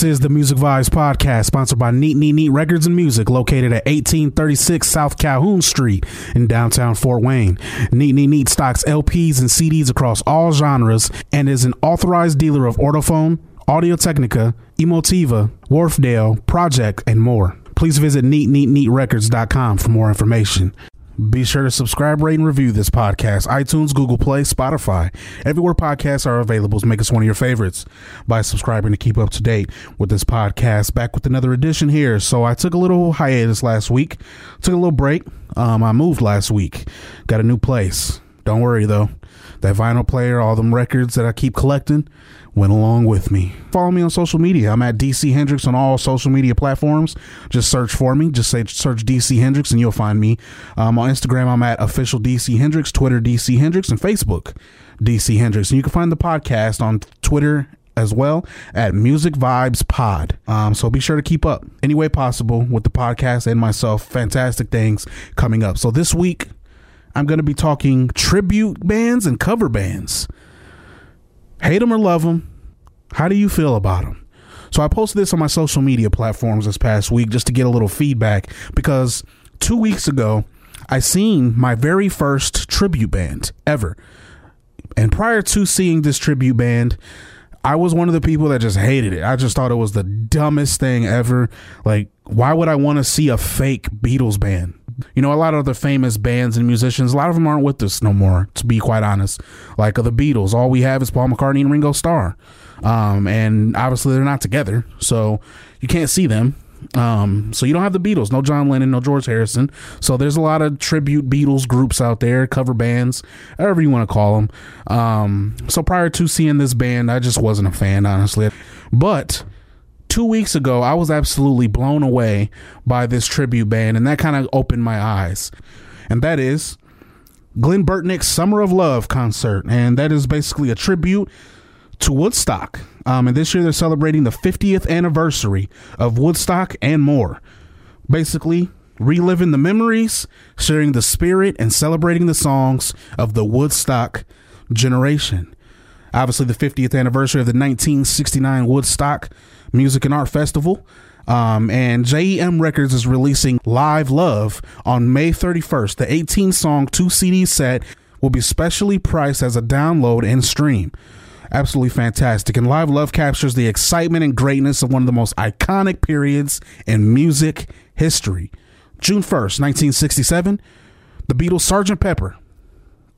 This is the Music Vibes podcast, sponsored by Neat Neat Neat Records and Music, located at 1836 South Calhoun Street in downtown Fort Wayne. Neat Neat Neat stocks LPs and CDs across all genres and is an authorized dealer of Ortofon, Audio Technica, Emotiva, Wharfdale, Project, and more. Please visit neatneatneatrecords.com for more information. Be sure to subscribe, rate, and review this podcast. iTunes, Google Play, Spotify. Everywhere podcasts are available, make us one of your favorites by subscribing to keep up to date with this podcast. Back with another edition here. So I took a little hiatus last week, took a little break. Um, I moved last week, got a new place. Don't worry though. That vinyl player, all them records that I keep collecting, went along with me. Follow me on social media. I'm at DC Hendrix on all social media platforms. Just search for me. Just say search DC Hendrix and you'll find me. Um, on Instagram, I'm at official DC Hendrix, Twitter DC Hendrix, and Facebook DC Hendrix. And you can find the podcast on Twitter as well at Music Vibes Pod. Um, so be sure to keep up any way possible with the podcast and myself. Fantastic things coming up. So this week, I'm going to be talking tribute bands and cover bands. Hate them or love them. How do you feel about them? So I posted this on my social media platforms this past week just to get a little feedback because two weeks ago I seen my very first tribute band ever. And prior to seeing this tribute band, I was one of the people that just hated it. I just thought it was the dumbest thing ever. Like, why would I want to see a fake Beatles band? You know, a lot of the famous bands and musicians, a lot of them aren't with us no more, to be quite honest. Like the Beatles, all we have is Paul McCartney and Ringo Starr. Um, and obviously they're not together, so you can't see them. Um, so you don't have the Beatles, no John Lennon, no George Harrison. So there's a lot of tribute Beatles groups out there, cover bands, however you want to call them. Um, so prior to seeing this band, I just wasn't a fan, honestly. But two weeks ago, I was absolutely blown away by this tribute band, and that kind of opened my eyes. And that is Glen Burtnik's Summer of Love concert. And that is basically a tribute to Woodstock. Um, and this year they're celebrating the 50th anniversary of Woodstock and more. Basically, reliving the memories, sharing the spirit, and celebrating the songs of the Woodstock generation. Obviously, the 50th anniversary of the 1969 Woodstock Music and Art Festival. Um, and JEM Records is releasing Live Love on May 31st. The 18 song, two CD set will be specially priced as a download and stream absolutely fantastic. And Live Love captures the excitement and greatness of one of the most iconic periods in music history. June 1st, 1967, the Beatles' Sgt. Pepper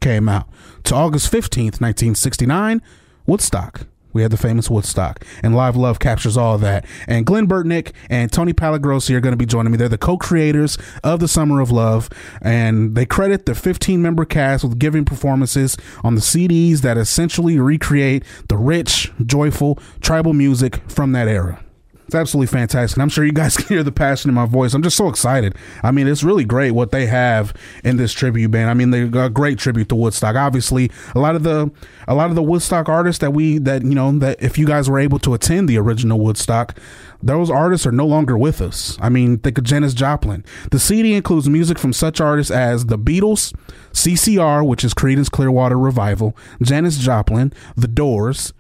came out. To August 15th, 1969, Woodstock we had the famous Woodstock, and Live Love captures all that. And Glen Burtnik and Tony Pallagrosi are going to be joining me. They're the co-creators of the Summer of Love, and they credit the 15-member cast with giving performances on the CDs that essentially recreate the rich, joyful tribal music from that era. It's absolutely fantastic. I'm sure you guys can hear the passion in my voice. I'm just so excited. I mean, it's really great what they have in this tribute band. I mean, they got a great tribute to Woodstock. Obviously, a lot of the a lot of the Woodstock artists that we that you know that if you guys were able to attend the original Woodstock, those artists are no longer with us. I mean, think of Janis Joplin. The CD includes music from such artists as the Beatles, CCR, which is Creedence Clearwater Revival, Janis Joplin, The Doors.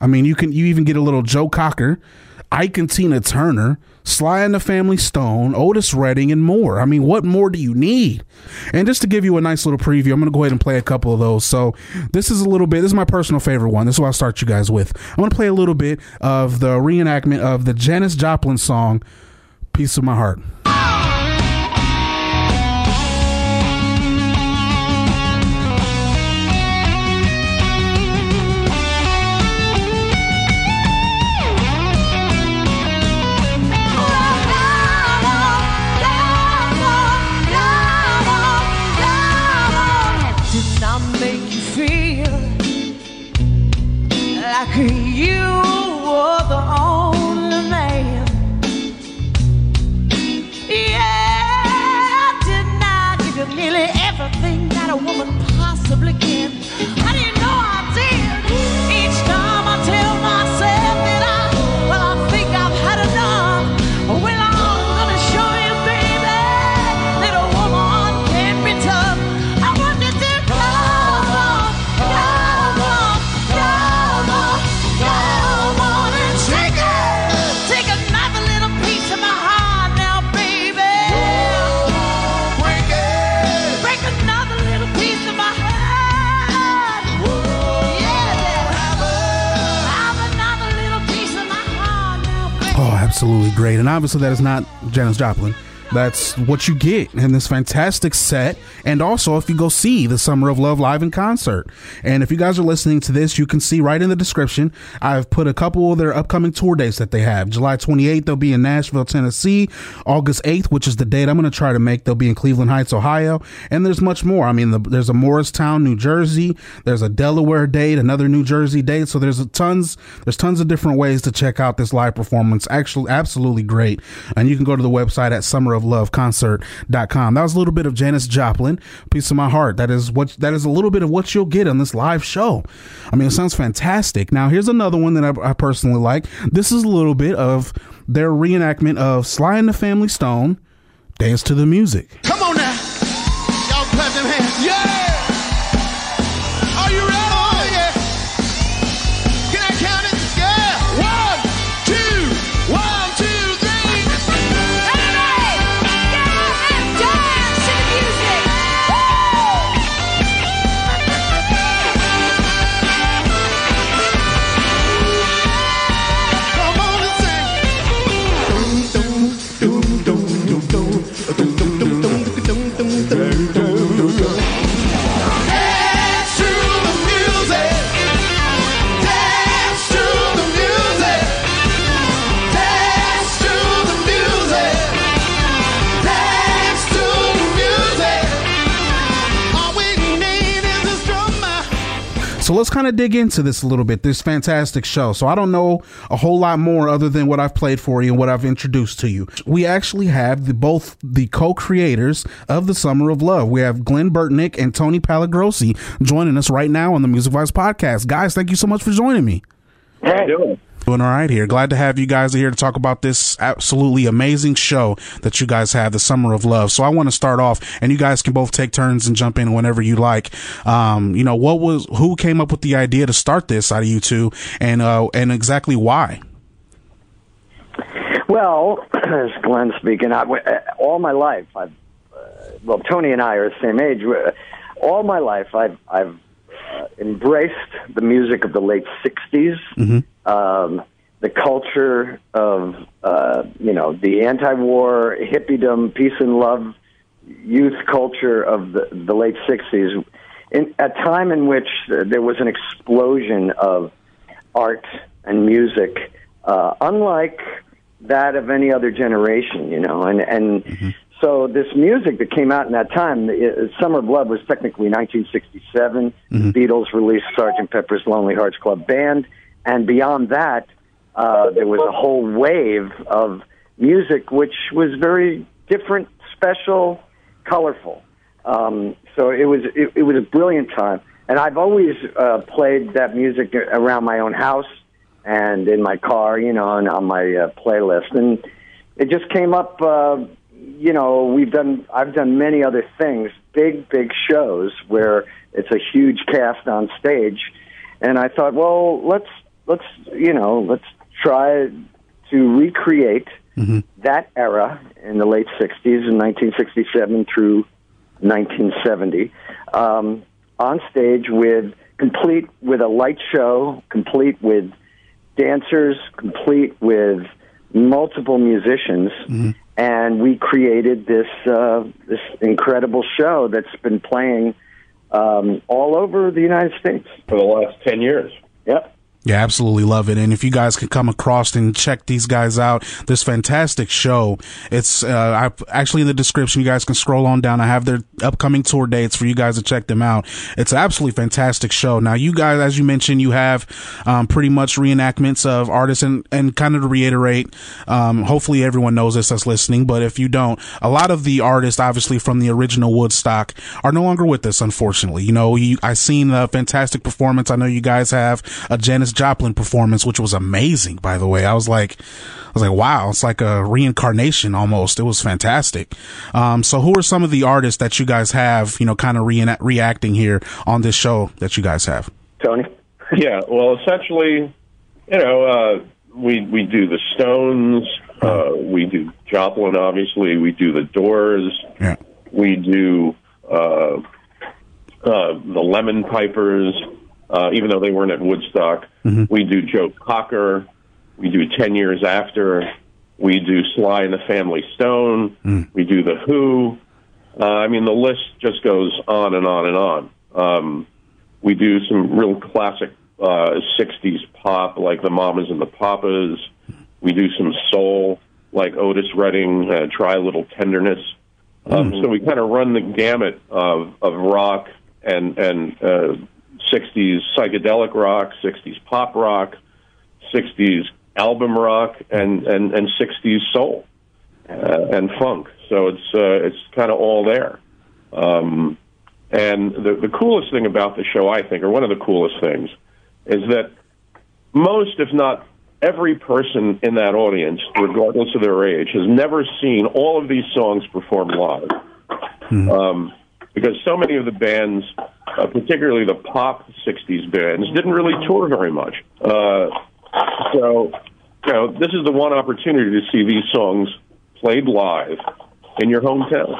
I mean, you can you even get a little Joe Cocker Ike and Tina Turner, Sly and the Family Stone, Otis Redding, and more. I mean, what more do you need? And just to give you a nice little preview, I'm going to go ahead and play a couple of those. So this is a little bit, this is my personal favorite one. This is what I'll start you guys with. I'm going to play a little bit of the reenactment of the Janis Joplin song, Piece of My Heart. Great. And obviously, that is not Janis Joplin that's what you get in this fantastic set. And also, if you go see the Summer of Love live in concert, and if you guys are listening to this, you can see right in the description, I've put a couple of their upcoming tour dates that they have. July 28th, they'll be in Nashville, Tennessee. August 8th, which is the date I'm going to try to make, they'll be in Cleveland Heights, Ohio. And there's much more. I mean, the, there's a Morristown, New Jersey. There's a Delaware date, another New Jersey date. So there's tons, there's tons of different ways to check out this live performance. Actually, absolutely great. And you can go to the website at Summer of Love concert.com. That was a little bit of Janis Joplin, piece of my heart. That is what that is a little bit of what you'll get on this live show. I mean, it sounds fantastic. Now, here's another one that I, I personally like. This is a little bit of their reenactment of Sly and the Family Stone, Dance to the Music. Come So let's kind of dig into this a little bit. This fantastic show. So I don't know a whole lot more other than what I've played for you and what I've introduced to you. We actually have the, both the co-creators of the Summer of Love. We have Glen Burtnik and Tony Pallagrosi joining us right now on the Music Vibes podcast. Guys, thank you so much for joining me. How you doing? Doing all right here. Glad to have you guys here to talk about this absolutely amazing show that you guys have, the Summer of Love. So I want to start off, and you guys can both take turns and jump in whenever you like. Um, you know, what was who came up with the idea to start this out of you two, and uh, and exactly why? Well, as Glen speaking, I, all my life, I've uh, well, Tony and I are the same age. All my life, I've I've embraced the music of the late '60s, mm-hmm. um, the culture of uh, you know the anti-war hippiedom, peace and love, youth culture of the, the late '60s. In a time in which there was an explosion of art and music, uh, unlike that of any other generation, you know, and and mm-hmm. So this music that came out in that time, Summer Blood was technically 1967. Mm-hmm. The Beatles released Sgt. Pepper's Lonely Hearts Club Band, and beyond that, uh, there was a whole wave of music which was very different, special, colorful. Um, so it was it, it was a brilliant time, and I've always uh, played that music around my own house and in my car, you know, and on my uh, playlist, and it just came up. Uh, you know, we've done, I've done many other things, big, big shows where it's a huge cast on stage. And I thought, well, let's, let's, you know, let's try to recreate mm-hmm. that era in the late 60s in 1967 through 1970 um, on stage with complete with a light show, complete with dancers, complete with multiple musicians, mm-hmm and we created this uh, this incredible show that's been playing um, all over the United States for the last ten years. Yep. Yeah, absolutely love it. And if you guys can come across and check these guys out, this fantastic show. It's uh, I actually in the description. You guys can scroll on down. I have their upcoming tour dates for you guys to check them out. It's absolutely fantastic show. Now, you guys, as you mentioned, you have um, pretty much reenactments of artists, and and kind of to reiterate, um, hopefully everyone knows this that's listening. But if you don't, a lot of the artists, obviously from the original Woodstock, are no longer with us. Unfortunately, you know, you, I seen a fantastic performance. I know you guys have a Janis Joplin performance, which was amazing, by the way. I was like, I was like, wow, it's like a reincarnation almost. It was fantastic. Um, so who are some of the artists that you guys have, you know, kind of re- reacting here on this show that you guys have? Tony? yeah, well, essentially, you know, uh, we, we do the Stones, uh, we do Joplin, obviously, we do the Doors, yeah. we do, uh, uh, the Lemon Pipers, uh, even though they weren't at Woodstock. Mm-hmm. We do Joe Cocker. We do 10 Years After. We do Sly and the Family Stone. We do The Who. Uh, I mean, the list just goes on and on and on. Um, we do some real classic uh, 60s pop like the Mamas and the Papas. We do some soul like Otis Redding, uh, Try a Little Tenderness. Um, So we kind of run the gamut of, of rock and, and uh, 60s psychedelic rock, 60s pop rock, 60s album rock, and, and, and 60s soul uh, and funk. So it's, uh, it's kind of all there. Um, and the, the coolest thing about the show, I think, or one of the coolest things, is that most, if not every person in that audience, regardless of their age, has never seen all of these songs performed live. Um, because so many of the bands, uh, particularly the pop 60s bands, didn't really tour very much. Uh, so, you know, this is the one opportunity to see these songs played live in your hometown.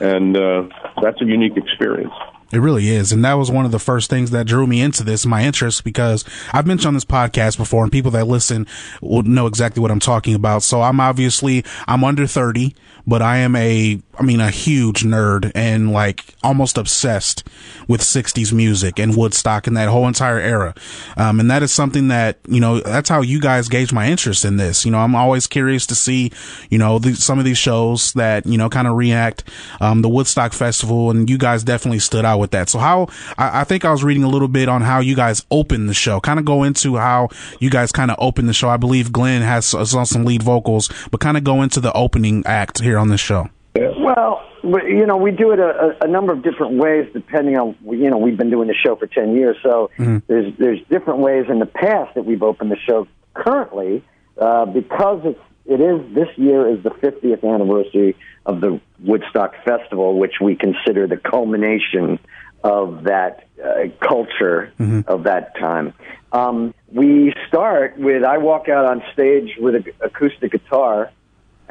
And uh, that's a unique experience. It really is. And that was one of the first things that drew me into this, my interest, because I've mentioned on this podcast before and people that listen will know exactly what I'm talking about. So I'm obviously, I'm under 30, but I am a, I mean, a huge nerd and like almost obsessed with 60s music and Woodstock and that whole entire era. Um, and that is something that, you know, that's how you guys gauge my interest in this. You know, I'm always curious to see, you know, the, some of these shows that, you know, kind of react, um, the Woodstock Festival and you guys definitely stood out with that. So how, I, I think I was reading a little bit on how you guys open the show, kind of go into how you guys kind of open the show. I believe Glen has, has on some lead vocals, but kind of go into the opening act here on this show. Well, you know, we do it a, a, number of different ways depending on, you know, we've been doing the show for 10 years, so there's, there's different ways in the past that we've opened the show currently, uh, because it's, it is, this year is the 50th anniversary of the Woodstock Festival, which we consider the culmination of that uh, culture of that time. Um, we start with, I walk out on stage with an acoustic guitar,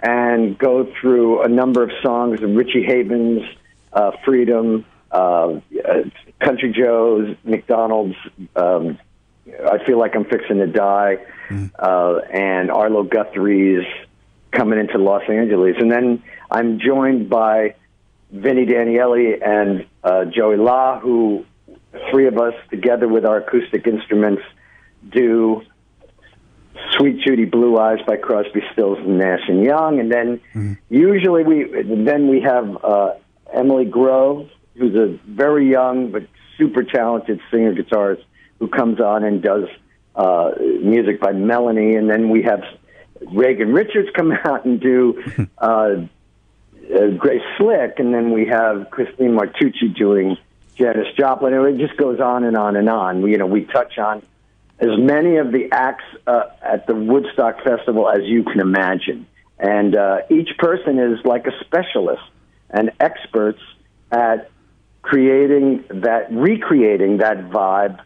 and go through a number of songs of Richie Havens, uh, Freedom, uh, uh, Country Joe's, McDonald's. Um, I feel like I'm fixing to die, uh, and Arlo Guthrie's coming into Los Angeles, and then I'm joined by Vinnie Daniele and uh, Joey La, who three of us together with our acoustic instruments do Sweet Judy Blue Eyes by Crosby, Stills and Nash and Young, and then usually we then we have uh, Emily Grove, who's a very young but super talented singer guitarist who comes on and does uh, music by Melanie, and then we have Reagan Richards come out and do uh, uh, Grace Slick, and then we have Christine Martucci doing Janis Joplin, and it just goes on and on and on. We, you know, we touch on as many of the acts uh, at the Woodstock Festival as you can imagine. And uh, each person is like a specialist and experts at creating that, recreating that vibe.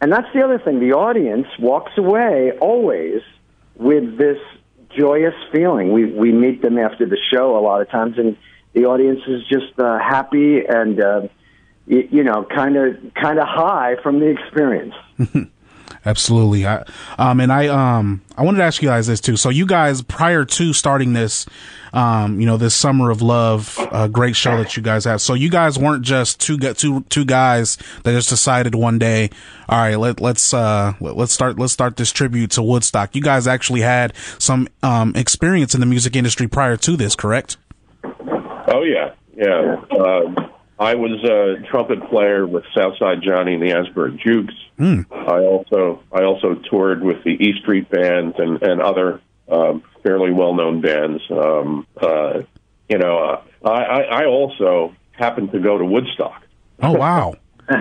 And that's the other thing. The audience walks away always with this joyous feeling. We we meet them after the show a lot of times, and the audience is just uh, happy and uh, y- you know, kind of kind of high from the experience. Absolutely. I, um, and I, um, I wanted to ask you guys this too. So you guys, prior to starting this, um, you know, this summer of love, uh, great show that you guys have. So you guys weren't just two, two, two guys that just decided one day, all right, let, let's, uh, let, let's start, let's start this tribute to Woodstock. You guys actually had some, um, experience in the music industry prior to this, correct? Oh yeah, yeah. Um, I was a trumpet player with Southside Johnny and the Asbury Jukes. I also I also toured with the E Street Band and and other um, fairly well known bands. Um, uh, you know, uh, I, I I also happened to go to Woodstock. Oh, wow.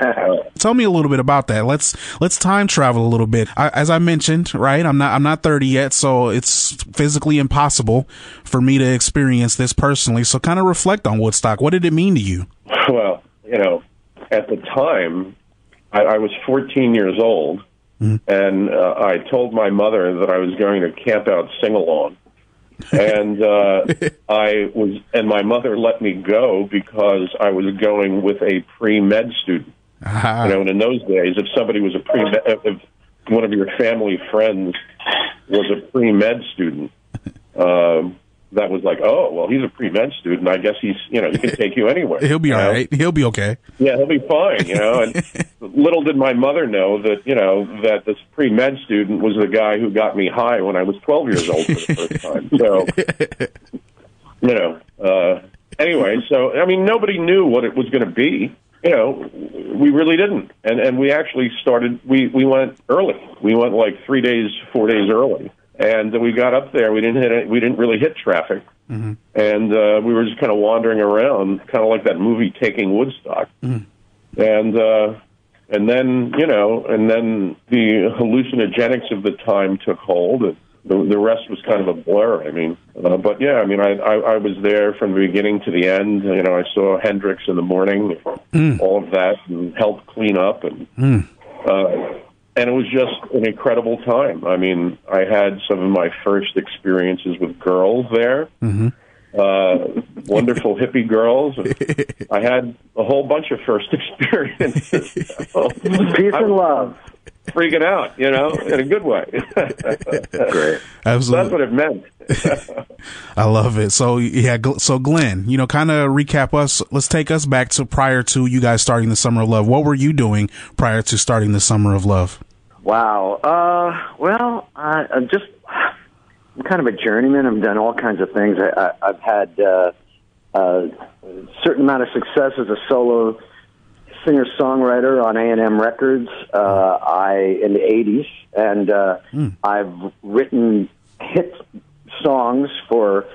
Tell me a little bit about that. Let's let's time travel a little bit. I, as I mentioned, right? I'm not I'm not 30 yet, so it's physically impossible for me to experience this personally. So kind of reflect on Woodstock. What did it mean to you? Well, you know, at the time, I, I was 14 years old, and uh, I told my mother that I was going to camp out sing along. and uh, I was, and my mother let me go because I was going with a pre med student. Ah, You know, and in those days, if somebody was a pre med, if one of your family friends was a pre med student, um, that was like, oh, well, he's a pre-med student. I guess he's, you know, he can take you anywhere. He'll be all know? right. He'll be okay. Yeah, he'll be fine, you know. And little did my mother know that, you know, that this pre-med student was the guy who got me high when I was 12 years old for the first time. So, you know, uh, anyway, so, I mean, nobody knew what it was going to be. You know, we really didn't. And, and we actually started, we, we went early. We went like three days, four days early. And we got up there. We didn't hit. It, we didn't really hit traffic, and uh, we were just kind of wandering around, kind of like that movie Taking Woodstock. And uh, and then you know, and then the hallucinogenics of the time took hold. And the, the rest was kind of a blur. I mean, uh, but yeah, I mean, I, I I was there from the beginning to the end. You know, I saw Hendrix in the morning, all of that, and helped clean up and. Uh, and it was just an incredible time. I mean, I had some of my first experiences with girls there. Uh, wonderful hippie girls. I had a whole bunch of first experiences. So Peace and love. Freaking out, you know, in a good way. Great. Absolutely. That's what it meant. I love it. So yeah, so Glen, you know, kind of recap us. Let's take us back to prior to you guys starting the Summer of Love. What were you doing prior to starting the Summer of Love? Wow. Uh, well, I, I'm just I'm kind of a journeyman. I've done all kinds of things. I, I, I've had uh, uh, a certain amount of success as a solo singer songwriter on A and M Records. Uh, I in the '80s, and uh, I've written hit songs for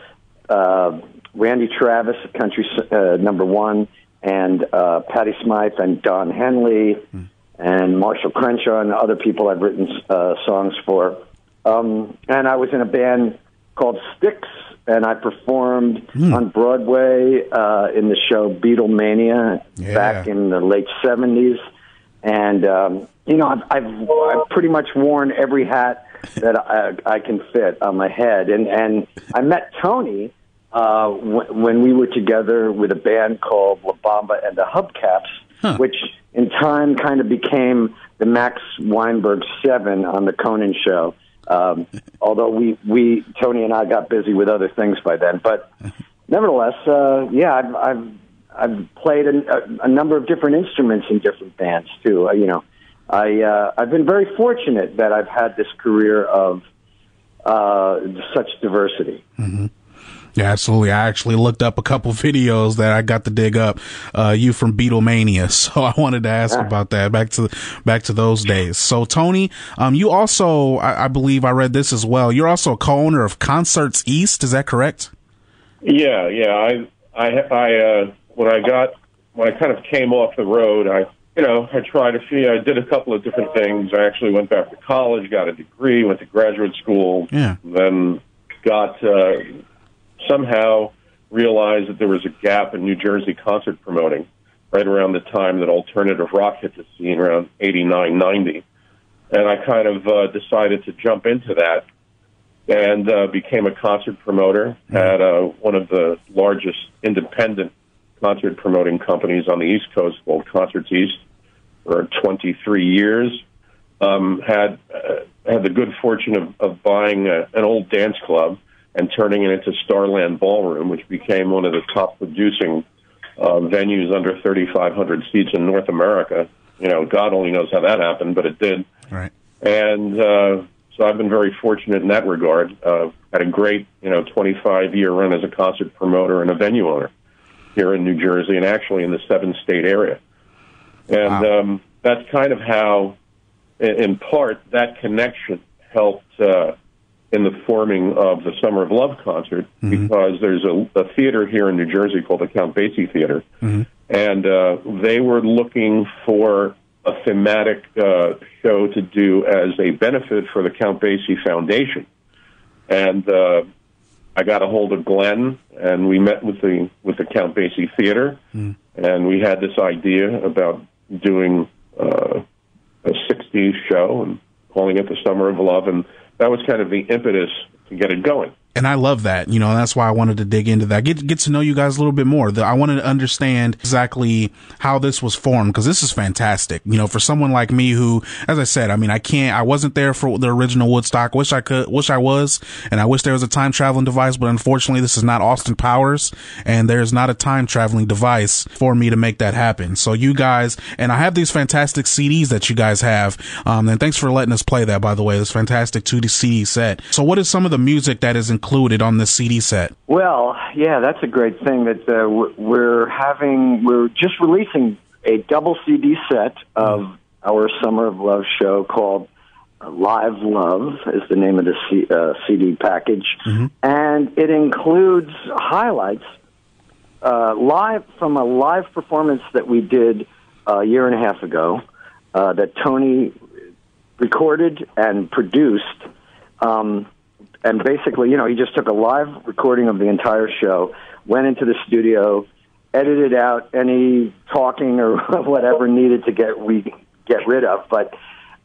uh, Randy Travis, country uh, number one, and uh, Patty Smyth and Don Henley and Marshall Crenshaw and other people I've written uh, songs for. Um, and I was in a band called Styx, and I performed on Broadway uh, in the show Beatlemania Yeah. back in the late '70s. And um, you know, I've, I've I've pretty much worn every hat that I, I can fit on my head. And and I met Tony uh, w- when we were together with a band called La Bamba and the Hubcaps, which in time kind of became the Max Weinberg Seven on the Conan Show. Um, although we we Tony and I got busy with other things by then, but nevertheless, uh, yeah, I've I've I've played a, a number of different instruments in different bands too. Uh, you know, I uh, I've been very fortunate that I've had this career of uh, such diversity. Yeah, absolutely. I actually looked up a couple videos that I got to dig up. Uh, you from Beatlemania, so I wanted to ask about that. Back to back to those days. So Tony, um, you also, I, I believe, I read this as well. You're also a co-owner of Concerts East. Is that correct? Yeah, yeah. I, I, I, uh, when I got, when I kind of came off the road, I, you know, I tried a few, I did a couple of different things. I actually went back to college, got a degree, went to graduate school, Yeah. then got, uh, somehow realized that there was a gap in New Jersey concert promoting right around the time that alternative rock hit the scene around 89, 90. And I kind of, uh, decided to jump into that and uh, became a concert promoter at uh, one of the largest independent concert promoting companies on the East Coast called Concerts East for 23 years. Um, had uh, had the good fortune of, of buying a, an old dance club and turning it into Starland Ballroom, which became one of the top producing uh, venues under 3,500 seats in North America. You know, God only knows how that happened, but it did Right. and uh, so I've been very fortunate in that regard. Uh, had a great, you know, 25 year run as a concert promoter and a venue owner here in New Jersey, and actually in the seven state area. And Wow. um, that's kind of how, in, in part, that connection helped uh, in the forming of the Summer of Love concert because there's a, a theater here in New Jersey called the Count Basie Theater, and uh, they were looking for a thematic uh, show to do as a benefit for the Count Basie Foundation. And uh, I got a hold of Glen, and we met with the with the Count Basie Theater, and we had this idea about doing uh, a '60s show and calling it the Summer of Love, and that was kind of the impetus to get it going. And I love that. You know, that's why I wanted to dig into that. Get get to know you guys a little bit more. I wanted to understand exactly how this was formed because this is fantastic. You know, for someone like me who, as I said, I mean, I can't, I wasn't there for the original Woodstock. Wish I could, wish I was, and I wish there was a time traveling device, but unfortunately, this is not Austin Powers, and there's not a time traveling device for me to make that happen. So you guys, and I have these fantastic CDs that you guys have. Um, and thanks for letting us play that, by the way. This fantastic 2D CD set. So what is some of the music that is included on this CD set? Well, yeah, that's a great thing that uh, we're having. We're just releasing a double CD set of our Summer of Love show called uh, Live Love is the name of the C- uh, CD package, mm-hmm. and it includes highlights uh, live from a live performance that we did a year and a half ago uh, that Tony recorded and produced. Um, and basically, you know, he just took a live recording of the entire show, went into the studio, edited out any talking or whatever needed to get we get rid of, but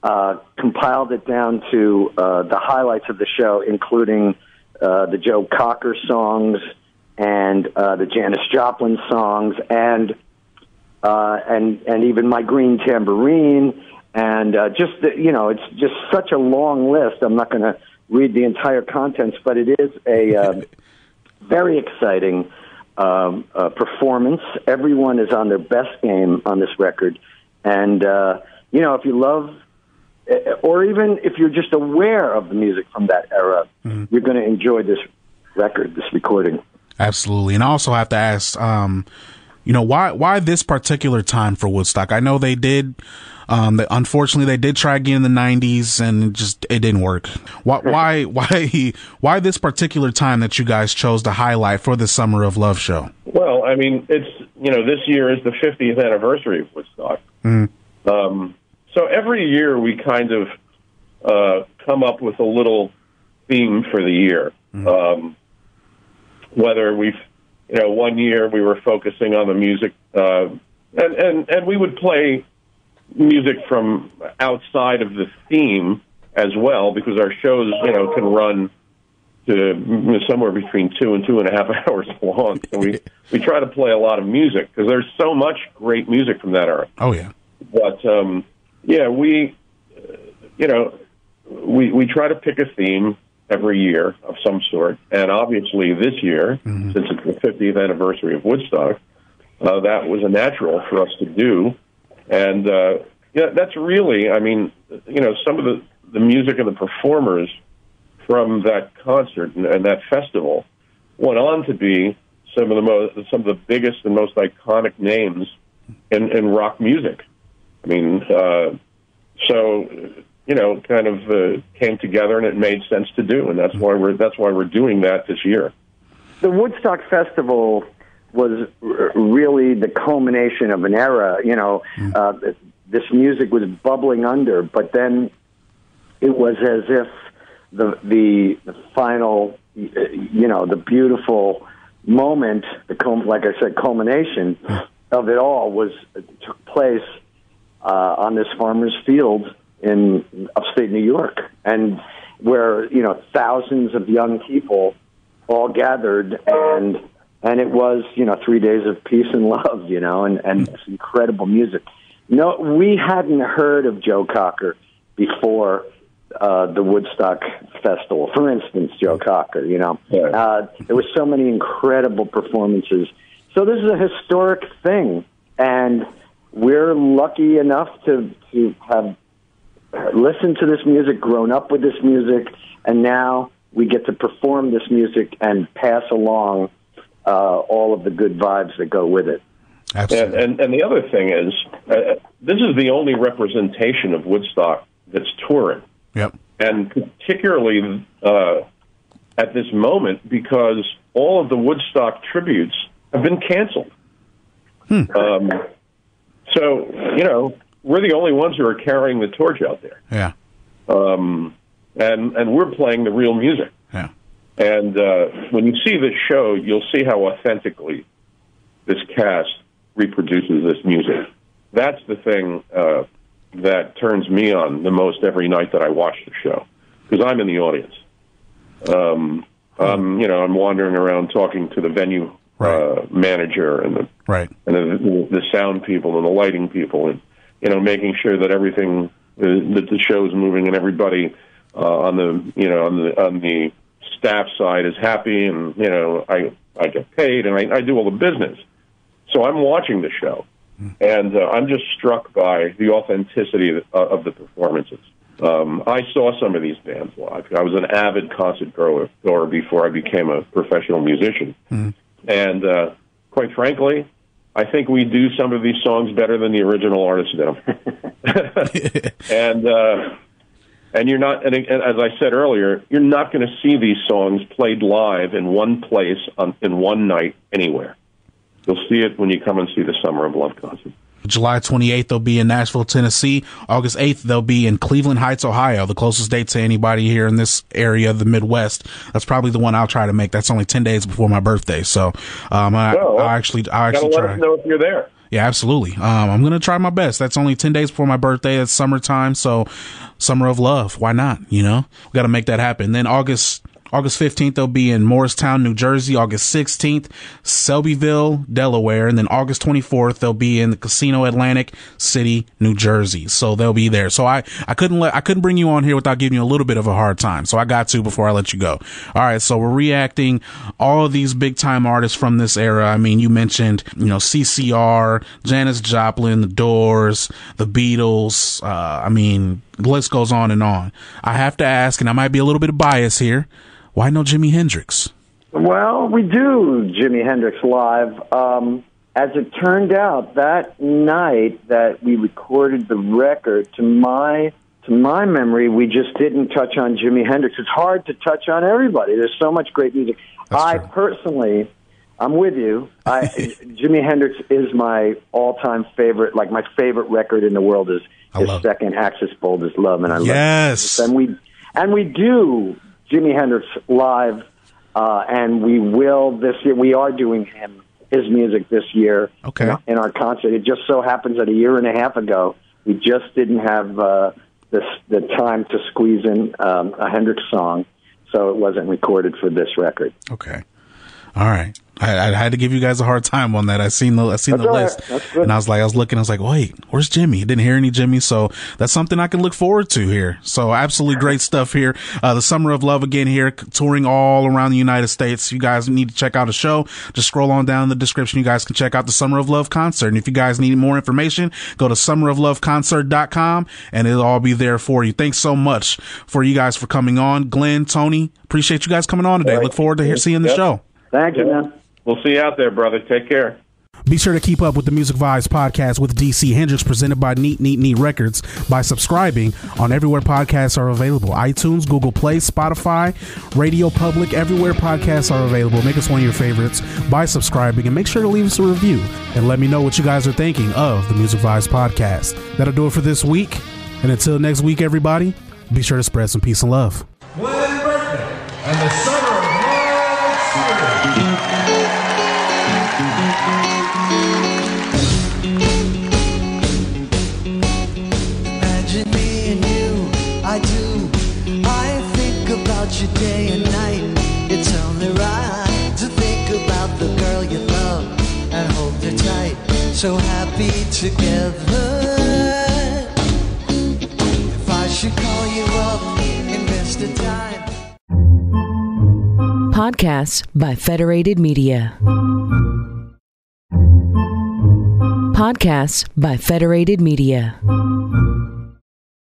uh, compiled it down to uh, the highlights of the show, including uh, the Joe Cocker songs and uh, the Janis Joplin songs, and uh, and and even my Green Tambourine, and uh, just the, you know, it's just such a long list. I'm not going to read the entire contents, but it is a uh, very exciting um, uh, performance. Everyone is on their best game on this record, and uh, you know, if you love. Uh, or even if you're just aware of the music from that era, mm-hmm. you're going to enjoy this record, this recording. Absolutely. And I also have to ask, um, you know, why, why this particular time for Woodstock? I know they did, um, they, unfortunately they did try again in the nineties and it just, it didn't work. Why, why, why, why this particular time that you guys chose to highlight for the Summer of Love show? Well, I mean, it's, you know, this year is the 50th anniversary of Woodstock. Mm. Um, so every year we kind of, uh, come up with a little theme for the year. Mm. Um, whether we've you know one year we were focusing on the music uh, and and and we would play music from outside of the theme as well because our shows you know can run to somewhere between two and two and a half hours long. So we we try to play a lot of music because there's so much great music from that era. Oh yeah, but um, yeah, we uh, you know we we try to pick a theme every year of some sort. And obviously, this year, mm-hmm. since it's the 50th anniversary of Woodstock, uh, that was a natural for us to do. And uh, yeah, that's really, I mean, you know, some of the the music and the performers from that concert and, and that festival went on to be some of the most some of the biggest and most iconic names in, in rock music. I mean, uh, so you know, kind of uh, came together and it made sense to do, and that's why we're that's why we're doing that this year. The Woodstock Festival was really the culmination of an era. You know, mm. uh, this music was bubbling under, but then it was as if the the, the final, you know, the beautiful moment, the like I said, culmination of it all was took place uh, on this farmer's field in upstate New York, and where you know thousands of young people all gathered, and and it was you know three days of peace and love, you know, and and incredible music. No, we hadn't heard of Joe Cocker before uh, the Woodstock Festival. For instance, Joe Cocker, you know, uh, there were so many incredible performances. So this is a historic thing, and we're lucky enough to to have listened to this music, grown up with this music, and now we get to perform this music and pass along uh, all of the good vibes that go with it. Absolutely. And, and, and the other thing is, uh, this is the only representation of Woodstock that's touring. Yep. And particularly uh, at this moment, because all of the Woodstock tributes have been canceled. Hmm. Um, so, you know, we're the only ones who are carrying the torch out there. Yeah. Um, and and we're playing the real music. Yeah. And uh, when you see this show, you'll see how authentically this cast reproduces this music. That's the thing uh, that turns me on the most every night that I watch the show because I'm in the audience. Um, Um, you know, I'm wandering around talking to the venue uh, manager and the Right. and the, the sound people and the lighting people, and you know, making sure that everything uh, that the show's moving and everybody uh, on the you know on the on the staff side is happy, and you know, I I get paid and I, I do all the business. So I'm watching the show, and uh, I'm just struck by the authenticity of, uh, of the performances. Um, I saw some of these bands live. I was an avid concert goer, goer before I became a professional musician, and uh, quite frankly, I think we do some of these songs better than the original artists did them. and uh, and you're not, and, and as I said earlier, you're not going to see these songs played live in one place on, in one night anywhere. You'll see it when you come and see the Summer of Love concert. July 28th, they'll be in Nashville, Tennessee. August 8th, they'll be in Cleveland Heights, Ohio, the closest date to anybody here in this area of the Midwest. That's probably the one I'll try to make. That's only 10 days before my birthday. So, um, I, Oh, well, I actually, I Gotta actually let try. us know if you're there. Yeah, absolutely. Um, I'm gonna try my best. That's only ten days before my birthday. It's summertime, so summer of love. Why not? You know, we got to make that happen. Then August. August 15th, they'll be in Morristown, New Jersey. August 16th, Selbyville, Delaware. And then August 24th, they'll be in the Casino Atlantic City, New Jersey. So they'll be there. So I, I couldn't let, I couldn't bring you on here without giving you a little bit of a hard time. So I got to before I let you go. All right. So we're reacting all these big time artists from this era. I mean, you mentioned, you know, CCR, Janis Joplin, The Doors, The Beatles. Uh, I mean, the list goes on and on. I have to ask, and I might be a little bit of bias here. Why no Jimi Hendrix? Well, we do Jimi Hendrix live. Um, as it turned out, that night that we recorded the record, to my to my memory, we just didn't touch on Jimi Hendrix. It's hard to touch on everybody. There's so much great music. That's I true. personally, I'm with you. I, Jimi Hendrix is my all-time favorite. Like my favorite record in the world is his it. second, "Axis Bold as Love," and I love Yes. and we and we do Jimi Hendrix live, uh, and we will this year. We are doing him his music this year. Okay. in, our concert. It just so happens that a year and a half ago, we just didn't have uh, this the time to squeeze in um, a Hendrix song, so it wasn't recorded for this record. Okay. All right. I, I had to give you guys a hard time on that. I seen the I seen That's the right. list, and I was like, I was looking. I was like, wait, where's Jimi? Didn't hear any Jimi, so that's something I can look forward to here. So absolutely great stuff here. Uh, the Summer of Love again here, touring all around the United States. You guys need to check out a show. Just scroll on down in the description. You guys can check out the Summer of Love concert. And if you guys need more information, go to summerofloveconcert.com and it'll all be there for you. Thanks so much for you guys for coming on, Glen, Tony. Appreciate you guys coming on today. Right. Look forward to hear, seeing the Yep. show. Thank you, man. We'll see you out there, brother. Take care. Be sure to keep up with the Music Vibes podcast with DC Hendrix presented by Neat Neat Neat Records by subscribing on everywhere podcasts are available iTunes, Google Play, Spotify, Radio Public, everywhere podcasts are available. Make us one of your favorites by subscribing and make sure to leave us a review and let me know what you guys are thinking of the Music Vibes podcast. That'll do it for this week. And until next week, everybody, be sure to spread some peace and love. Glen Burton and the Summer So happy together. If I should call you up, the time. Podcasts by Federated Media. Podcasts by Federated Media.